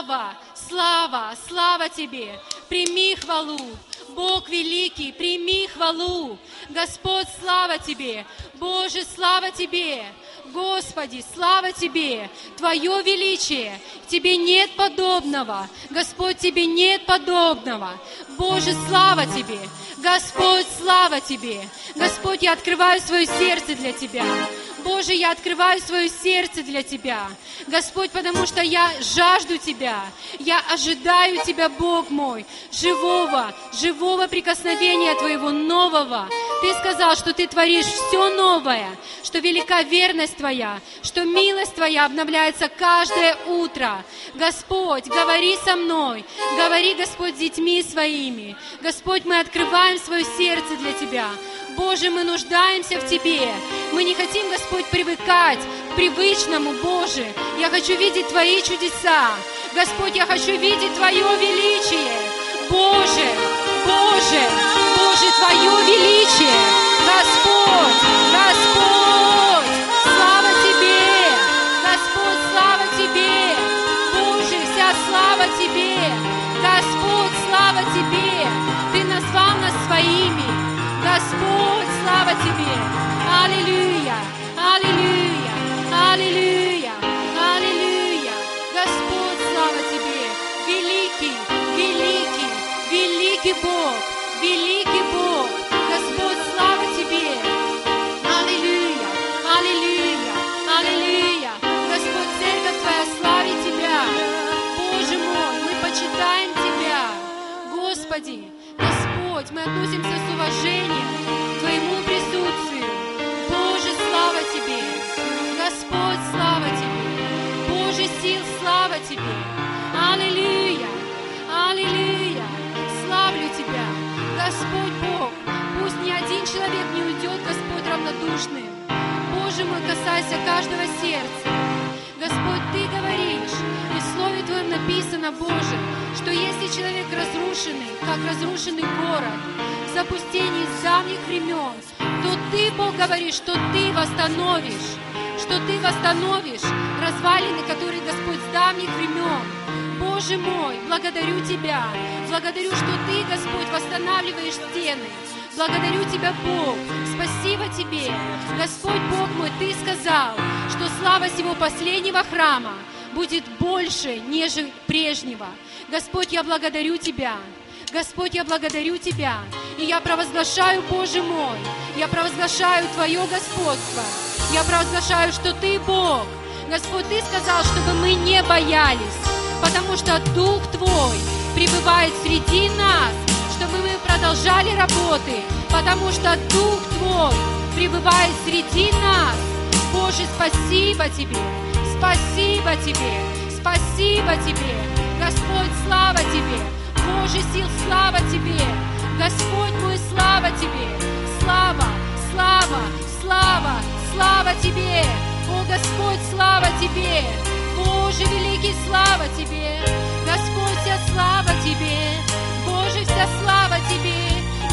Слава, слава, слава Тебе. Прими хвалу. Бог великий, прими хвалу. Господь, слава Тебе. Боже, слава Тебе. Господи, слава Тебе, Твое величие, Тебе нет подобного. Господь, Тебе нет подобного. Боже, слава Тебе. Господь, слава Тебе. Господь, я открываю свое сердце для Тебя. Боже, я открываю свое сердце для Тебя. Господь, потому что я жажду Тебя. Я ожидаю Тебя, Бог мой, живого, живого прикосновения Твоего, нового. Ты сказал, что Ты творишь все новое, что велика верность Твоя, что милость Твоя обновляется каждое утро. Господь, говори со мной, говори, Господь, с детьми своими. Господь, мы открываем свое сердце для Тебя. Боже, мы нуждаемся в Тебе. Мы не хотим, Господь, привыкать к привычному, Боже. Я хочу видеть Твои чудеса. Господь, я хочу видеть Твое величие. Боже, Боже, Боже, Твое величие. Господь Бог, пусть ни один человек не уйдет, Господь, равнодушным. Боже мой, касайся каждого сердца. Господь, Ты говоришь, и в Слове Твоем написано, Боже, что если человек разрушенный, как разрушенный город, в запустении давних времен, то Ты, Бог, говоришь, что Ты восстановишь, что Ты восстановишь развалины, которые, Господь, с давних времен. Боже мой, благодарю Тебя, благодарю, что Ты, Господь, восстанавливаешь стены, Благодарю Тебя, Бог. Спасибо Тебе. Господь Бог мой, Ты сказал, что слава сего последнего храма будет больше, нежели прежнего. Господь, я благодарю Тебя. Господь, я благодарю Тебя. И я провозглашаю, Боже мой, я провозглашаю Твое господство. Я провозглашаю, что Ты Бог. Господь, Ты сказал, чтобы мы не боялись, потому что Дух Твой пребывает среди нас, чтобы мы продолжали работы, потому что Дух Твой пребывает среди нас. Боже, спасибо Тебе, спасибо Тебе, спасибо Тебе. Господь, слава Тебе. Боже, сил, слава Тебе. Господь мой, слава Тебе. Слава, слава, слава, слава Тебе. О, Господь, слава Тебе. Боже, великий, слава Тебе. Господь, вся слава Тебе. Боже, вся слава Тебе.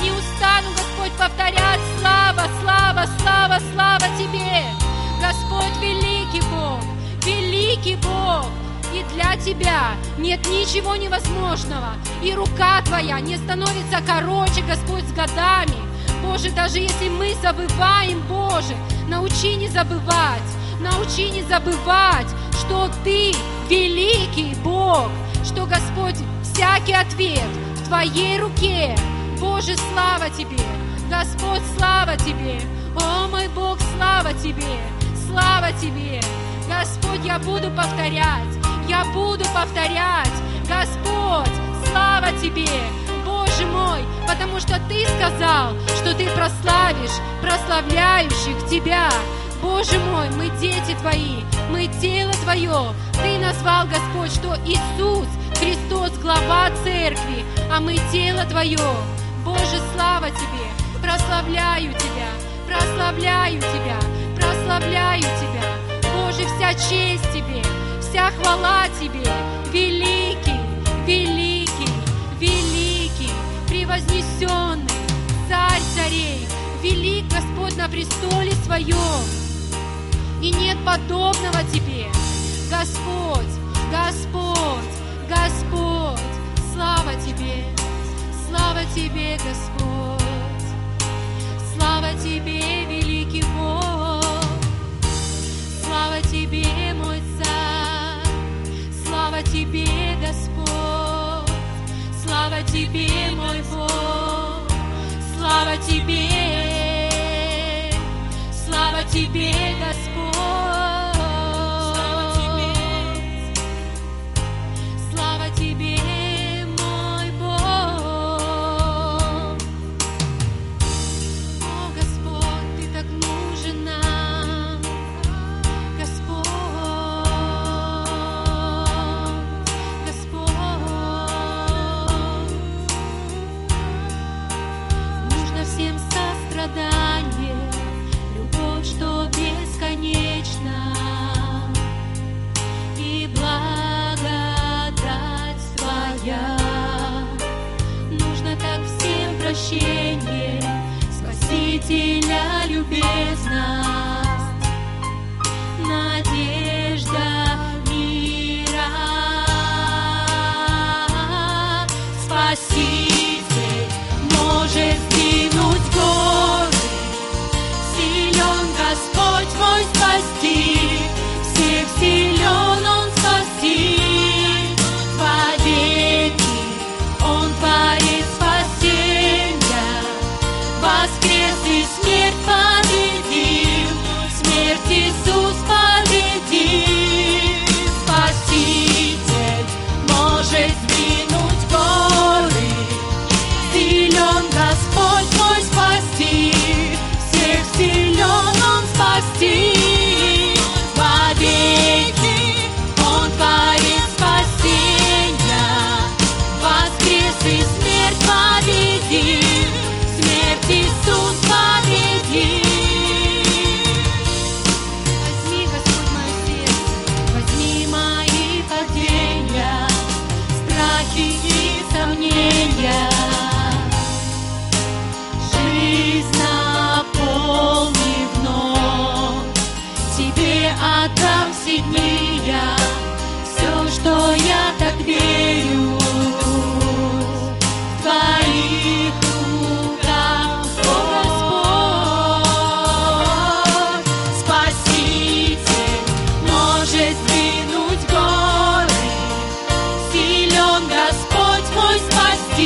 Не устану, Господь, повторять слава, слава, слава, слава Тебе. Господь, великий Бог, великий Бог. И для Тебя нет ничего невозможного. И рука Твоя не становится короче, Господь, с годами. Боже, даже если мы забываем, Боже, научи не забывать, научи не забывать, что Ты великий Бог, что, Господь, всякий ответ в Твоей руке. Боже, слава Тебе! Господь, слава Тебе! О, мой Бог, слава Тебе! Слава Тебе! Господь, я буду повторять, я буду повторять. Господь, слава Тебе! Боже мой, потому что Ты сказал, что Ты прославишь прославляющих Тебя. Боже мой, мы дети Твои, мы тело Твое. Ты назвал, Господь, что Иисус, Христос, глава церкви, а мы тело Твое. Боже, слава Тебе, прославляю Тебя, прославляю Тебя, прославляю Тебя. Боже, вся честь Тебе, вся хвала Тебе, великий, великий, великий, превознесенный, царь царей, велик Господь на престоле Своем, и нет подобного Тебе. Господь, Господь, Господь, слава Тебе, слава Тебе, Господь, слава Тебе, великий Бог, слава Тебе, мой Царь, слава Тебе, Господь, слава Тебе, мой Бог, слава Тебе, слава Тебе, Господь.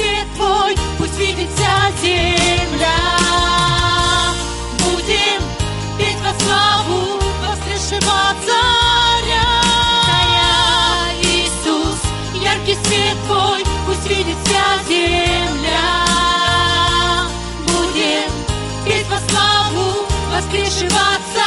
Свет Твой пусть видит вся земля. Будем петь во славу воскресшего Царя. Иисус, яркий свет Твой пусть видит вся земля. Будем петь во славу воскресшего Царя.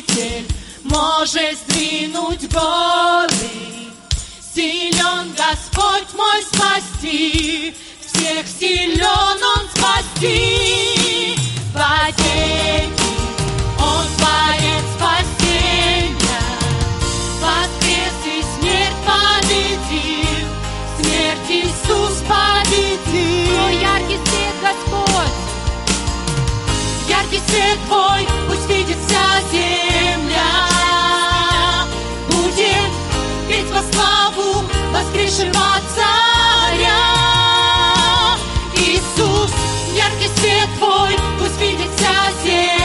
обитель, может сдвинуть горы. Силен Господь мой спасти, всех силен Он спасти. Владеть Он творец спасения, воскрес и смерть победил, смерть Иисус победил. Яркий свет, Господь, яркий свет Твой, пусть видит вся земля. Воскресшего царя. Иисус, яркий свет Твой, пусть видит вся земля.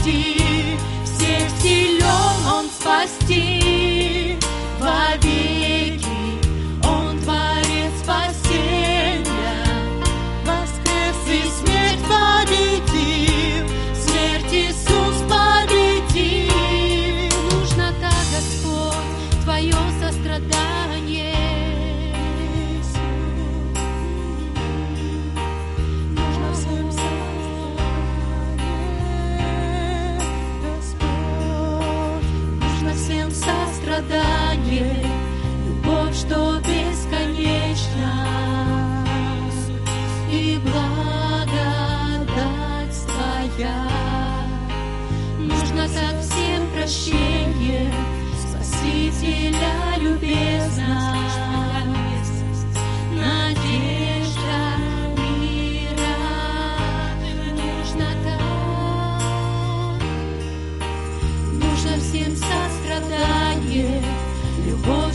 Спасти, всех силен Он спасти.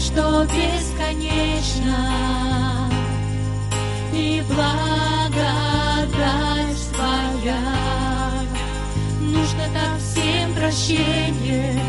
Что бесконечна, и благодать Твоя. Нужно так всем прощение,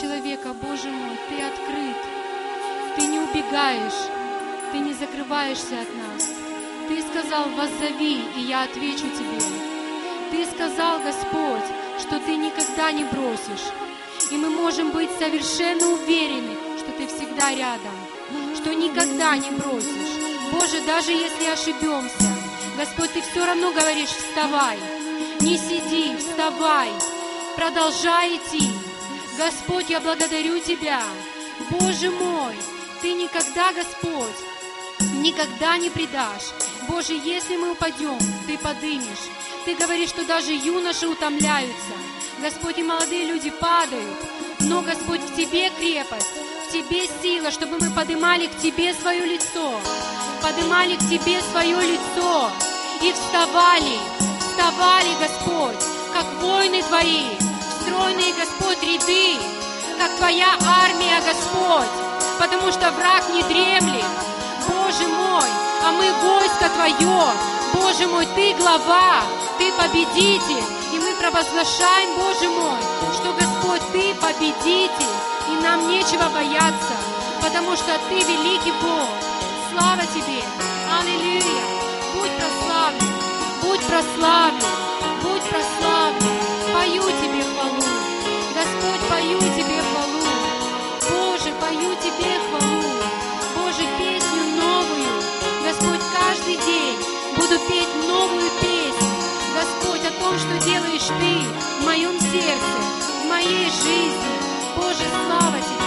человека, Боже мой, Ты открыт. Ты не убегаешь, Ты не закрываешься от нас. Ты сказал, воззови, и я отвечу тебе. Ты сказал, Господь, что Ты никогда не бросишь. И мы можем быть совершенно уверены, что Ты всегда рядом, что никогда не бросишь. Боже, даже если ошибемся, Господь, Ты все равно говоришь, вставай. Не сиди, вставай, продолжай идти. Господь, я благодарю Тебя. Боже мой, Ты никогда, Господь, никогда не предашь. Боже, если мы упадем, Ты подымешь. Ты говоришь, что даже юноши утомляются. Господь, и молодые люди падают. Но, Господь, в Тебе крепость, в Тебе сила, чтобы мы подымали к Тебе свое лицо. Подымали к Тебе свое лицо. И вставали, вставали, Господь, как воины Твои, стройные, Господь, ряды, как Твоя армия, Господь, потому что враг не дремлет. Боже мой, а мы войско Твое. Боже мой, Ты глава, Ты победитель. И мы провозглашаем, Боже мой, что, Господь, Ты победитель, и нам нечего бояться, потому что Ты великий Бог. Слава Тебе! Аллилуйя! Будь прославлен, будь прославлен, будь прославлен. Пою Тебе Тебе хвалу, Боже, песню новую, Господь, каждый день буду петь новую песню, Господь, о том, что делаешь Ты в моем сердце, в моей жизни. Боже, слава Тебе!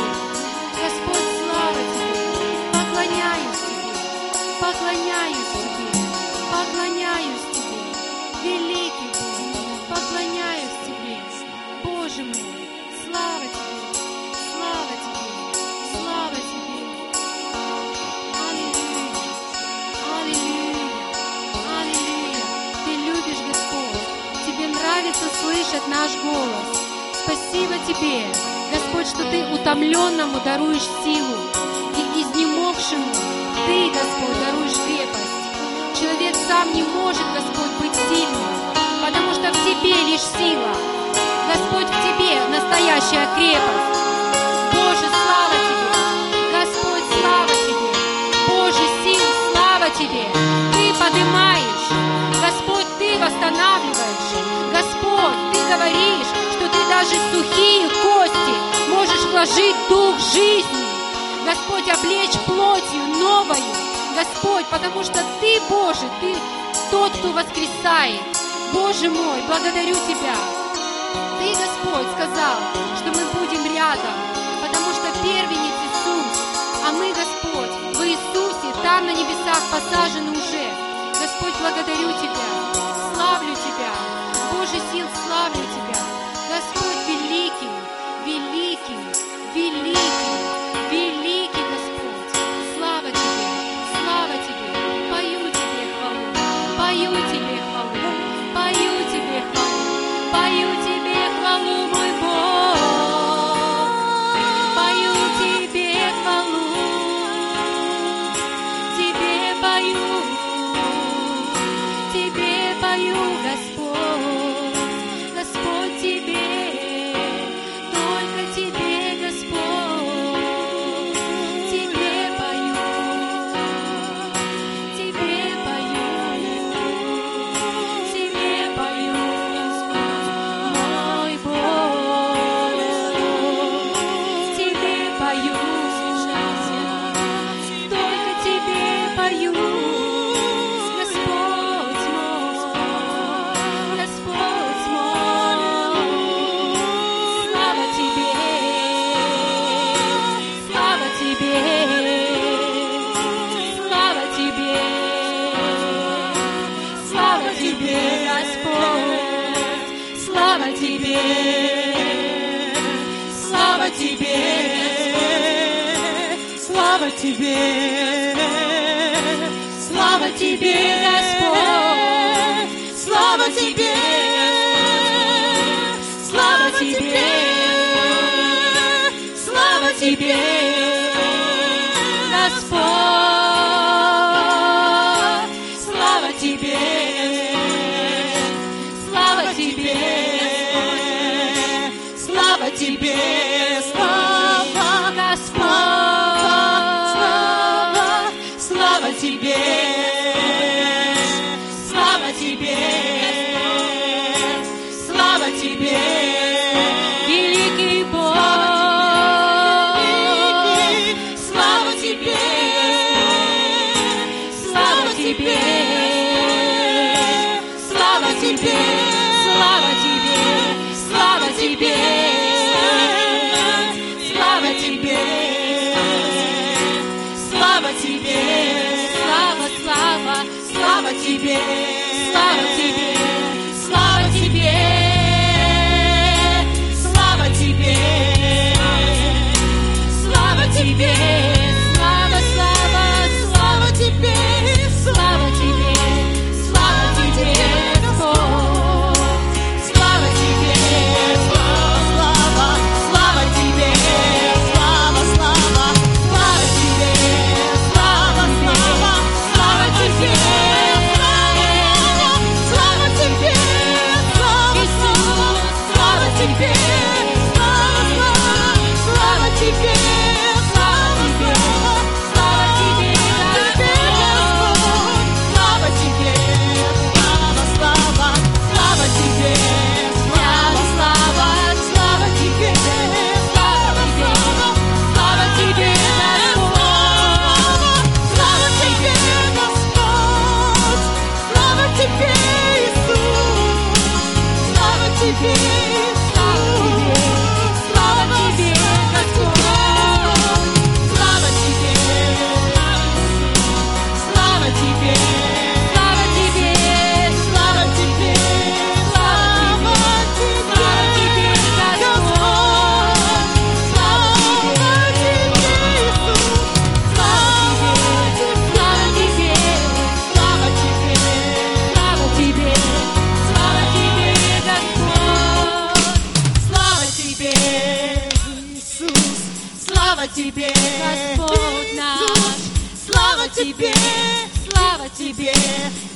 Утомленному даруешь силу и изнемогшему Ты, Господь, даруешь крепость. Человек сам не может, Господь, быть сильным, потому что в Тебе лишь сила. Господь, в Тебе настоящая крепость. Боже, слава Тебе! Господь, слава Тебе! Боже, сил, слава Тебе! Ты поднимаешь, Господь, Ты восстанавливаешь. Господь, Ты говоришь, что Ты даже сухие можешь вложить дух жизни. Господь, облечь плотью новою. Господь, потому что Ты, Боже, Ты тот, кто воскресает. Боже мой, благодарю Тебя. Ты, Господь, сказал, что мы будем рядом, потому что первенец Иисус, а мы, Господь, в Иисусе, там на небесах посажены уже. Господь, благодарю Тебя, славлю Тебя, Боже сил, славлю Тебя. Господь Тебе Господь мой, слава Тебе, Тебе, слава Тебе,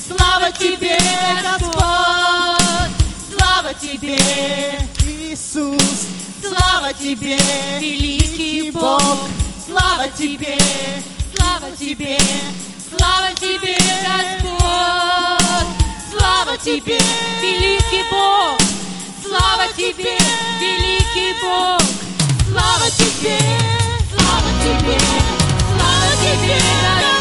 слава Тебе, Господь, слава Тебе, Иисус, слава Тебе, Великий Бог! слава Тебе, Слава Тебе! Слава Тебе, Господь! слава Тебе, Великий Бог! Слава Тебе, великий Бог! слава Тебе, слава Тебе, слава Тебе, Господь,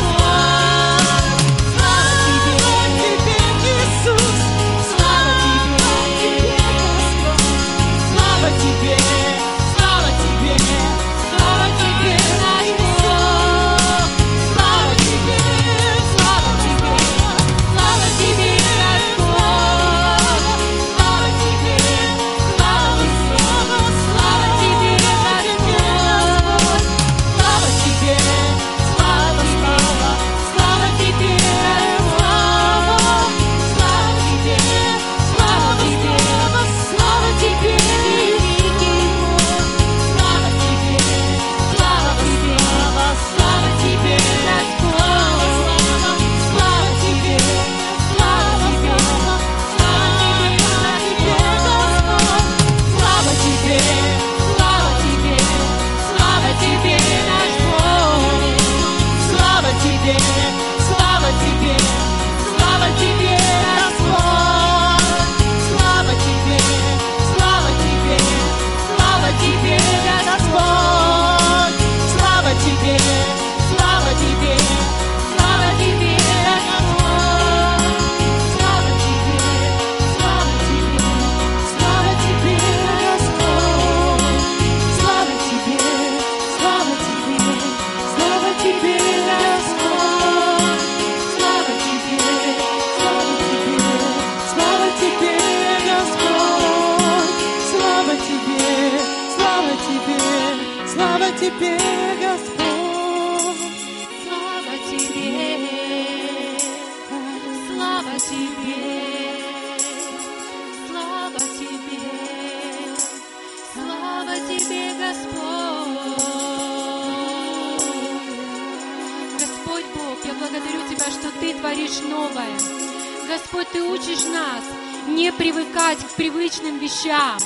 Господь, Ты учишь нас не привыкать к привычным вещам.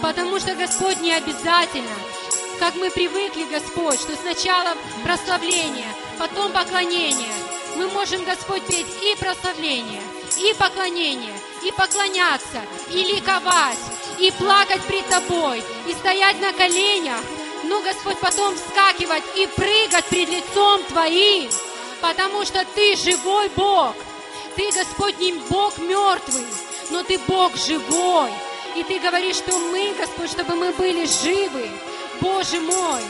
Потому что, Господь, не обязательно, как мы привыкли, Господь, что сначала прославление, потом поклонение. Мы можем, Господь, петь и прославление, и поклонение, и поклоняться, и ликовать, и плакать пред Тобой, и стоять на коленях, ну, Господь, потом вскакивать и прыгать пред лицом Твоим, потому что Ты живой Бог. Ты, Господь, не Бог мертвый, но Ты Бог живой. И Ты говоришь, что мы, Господь, чтобы мы были живы. Боже мой,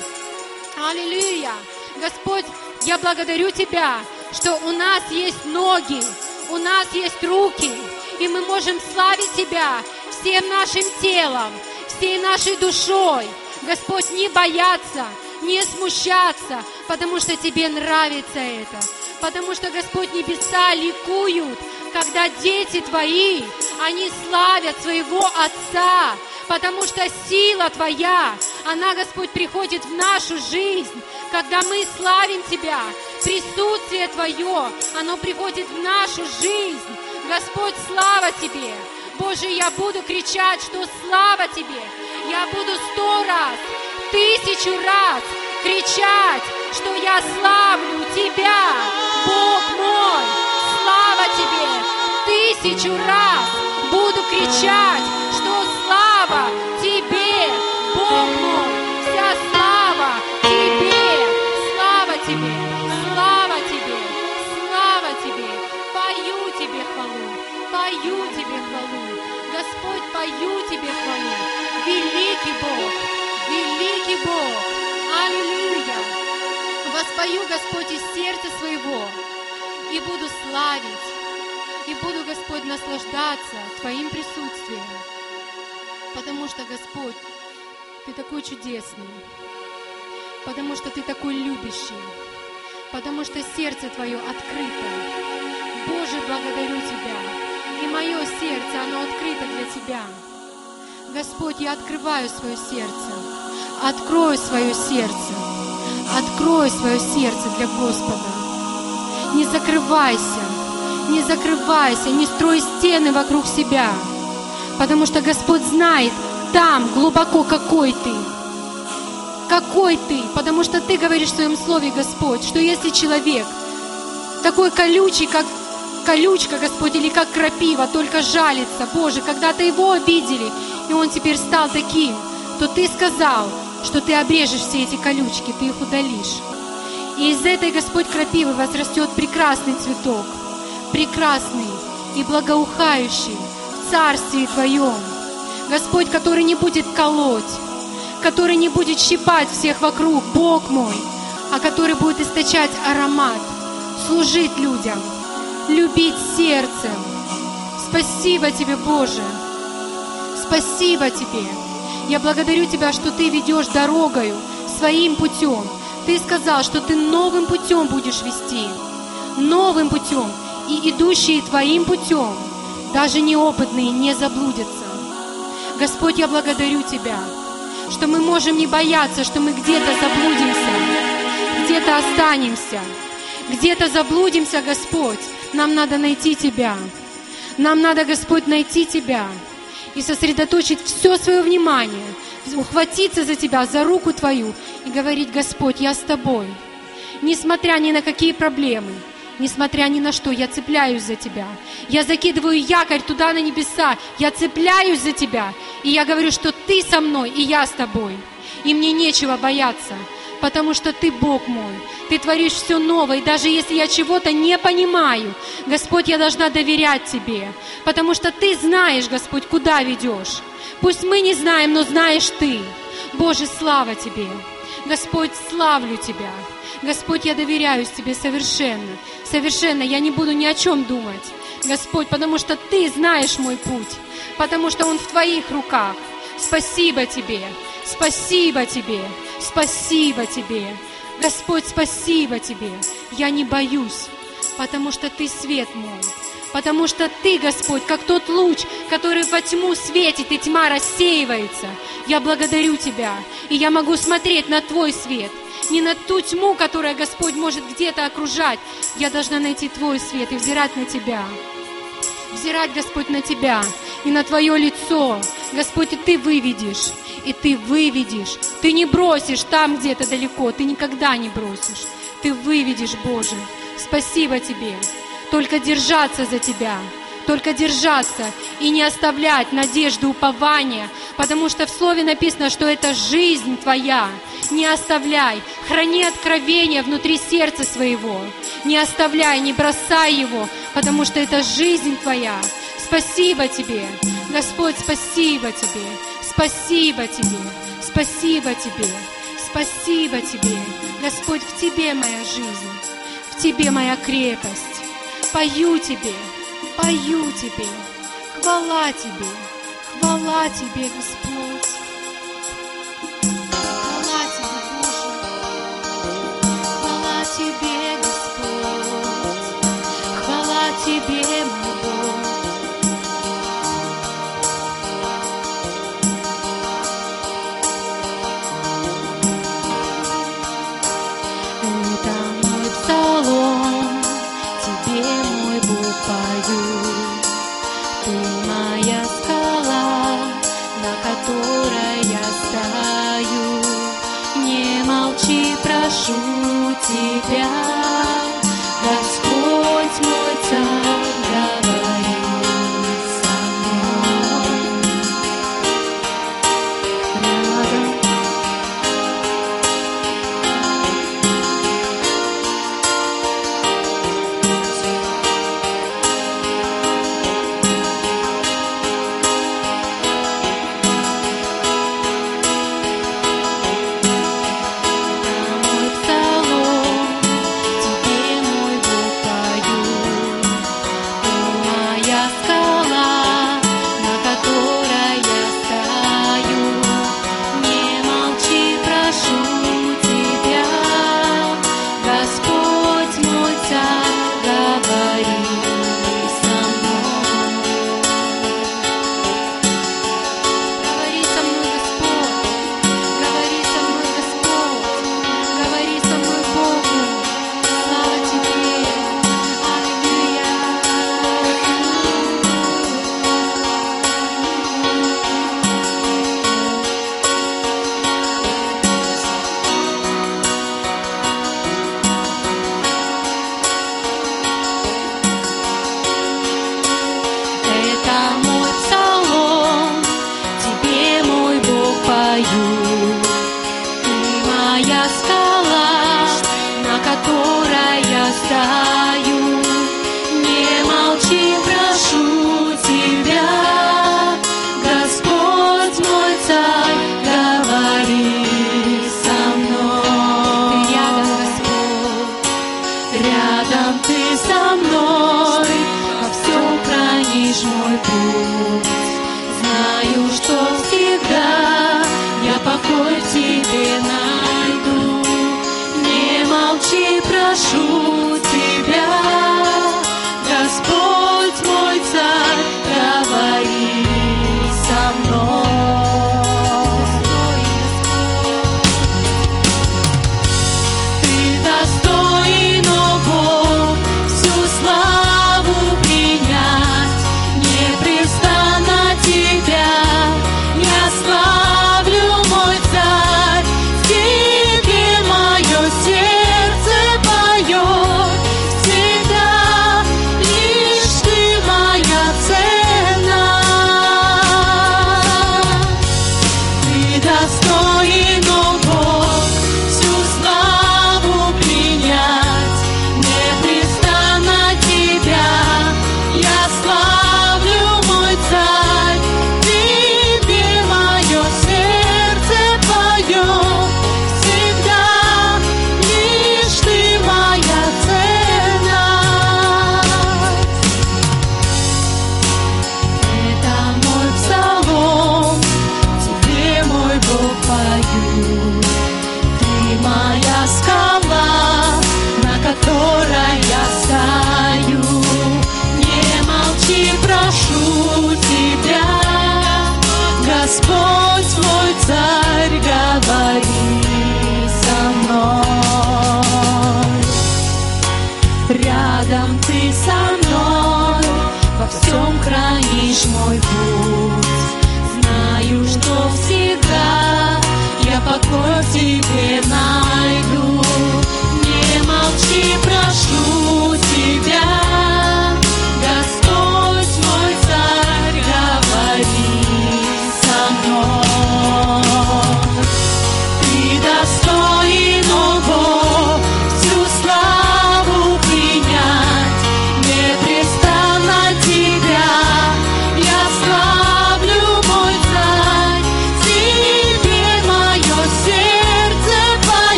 Аллилуйя! Господь, я благодарю Тебя, что у нас есть ноги, у нас есть руки, и мы можем славить Тебя всем нашим телом, всей нашей душой. Господь, не бояться, не смущаться, потому что Тебе нравится это. Потому что, Господь, небеса ликуют, когда дети Твои, они славят своего Отца, потому что сила Твоя, она, Господь, приходит в нашу жизнь, когда мы славим Тебя, присутствие Твое, оно приходит в нашу жизнь. Господь, слава Тебе! Боже, я буду кричать, что слава Тебе! Я буду сто раз, тысячу раз кричать, что я славлю Тебя, Бог мой! Слава Тебе! Тысячу раз буду кричать, Воспою, Господь, из сердца своего и буду славить, и буду, Господь, наслаждаться Твоим присутствием. Потому что, Господь, Ты такой чудесный, потому что Ты такой любящий, потому что сердце Твое открыто. Боже, благодарю Тебя. И мое сердце, оно открыто для Тебя. Господь, я открываю свое сердце. Открою свое сердце. Открой свое сердце для Господа. Не закрывайся. Не закрывайся. Не строй стены вокруг себя. Потому что Господь знает там глубоко, какой ты. Какой ты. Потому что ты говоришь в своем слове, Господь, что если человек такой колючий, как колючка, Господь, или как крапива, только жалится, Боже, когда-то его обидели, и он теперь стал таким, то ты сказал, что ты обрежешь все эти колючки, ты их удалишь. И из этой, Господь, крапивы возрастет прекрасный цветок, прекрасный и благоухающий в Царстве Твоем. Господь, который не будет колоть, который не будет щипать всех вокруг, Бог мой, а который будет источать аромат, служить людям, любить сердцем. Спасибо Тебе, Боже. Спасибо Тебе. Я благодарю Тебя, что Ты ведешь дорогою, своим путем. Ты сказал, что Ты новым путем будешь вести. Новым путем. И идущие Твоим путем, даже неопытные, не заблудятся. Господь, я благодарю Тебя, что мы можем не бояться, что мы где-то заблудимся, где-то останемся, где-то заблудимся, Господь. Нам надо найти Тебя. Нам надо, Господь, найти Тебя и сосредоточить все свое внимание, ухватиться за Тебя, за руку Твою и говорить, Господь, я с Тобой. Несмотря ни на какие проблемы, несмотря ни на что, я цепляюсь за Тебя. Я закидываю якорь туда на небеса, я цепляюсь за Тебя. И я говорю, что Ты со мной, и я с Тобой. И мне нечего бояться, потому что Ты Бог мой. Ты творишь все новое, и даже если я чего-то не понимаю, Господь, я должна доверять Тебе, потому что Ты знаешь, Господь, куда ведешь. Пусть мы не знаем, но знаешь Ты. Боже, слава Тебе. Господь, славлю Тебя. Господь, я доверяюсь Тебе совершенно. Совершенно я не буду ни о чем думать. Господь, потому что Ты знаешь мой путь, потому что он в Твоих руках. Спасибо Тебе, спасибо Тебе, спасибо Тебе. Господь, спасибо Тебе. Я не боюсь, потому что Ты свет мой. Потому что Ты, Господь, как тот луч, который во тьму светит, и тьма рассеивается. Я благодарю Тебя, и я могу смотреть на Твой свет, не на ту тьму, которая, Господь, может где-то окружать. Я должна найти Твой свет и взирать на Тебя. Взирать, Господь, на Тебя и на Твое лицо. Господь, и Ты выведешь, и Ты выведешь. Ты не бросишь там где-то далеко, Ты никогда не бросишь. Ты выведешь, Боже. Спасибо Тебе. Только держаться за Тебя, только держаться и не оставлять надежды, упования, потому что в Слове написано, что это жизнь Твоя. Не оставляй, храни откровение внутри сердца своего. Не оставляй, не бросай его, потому что это жизнь Твоя. Спасибо Тебе, Господь, спасибо Тебе, спасибо Тебе, спасибо Тебе, спасибо Тебе. Господь, в Тебе моя жизнь, в Тебе моя крепость. Пою Тебе, пою Тебе, хвала Тебе, хвала Тебе, Господь. Хвала Тебе, Боже, хвала Тебе, Господь, хвала Тебе, мой прошу тебя, мой путь. Знаю, что всегда я покой в тебе найду.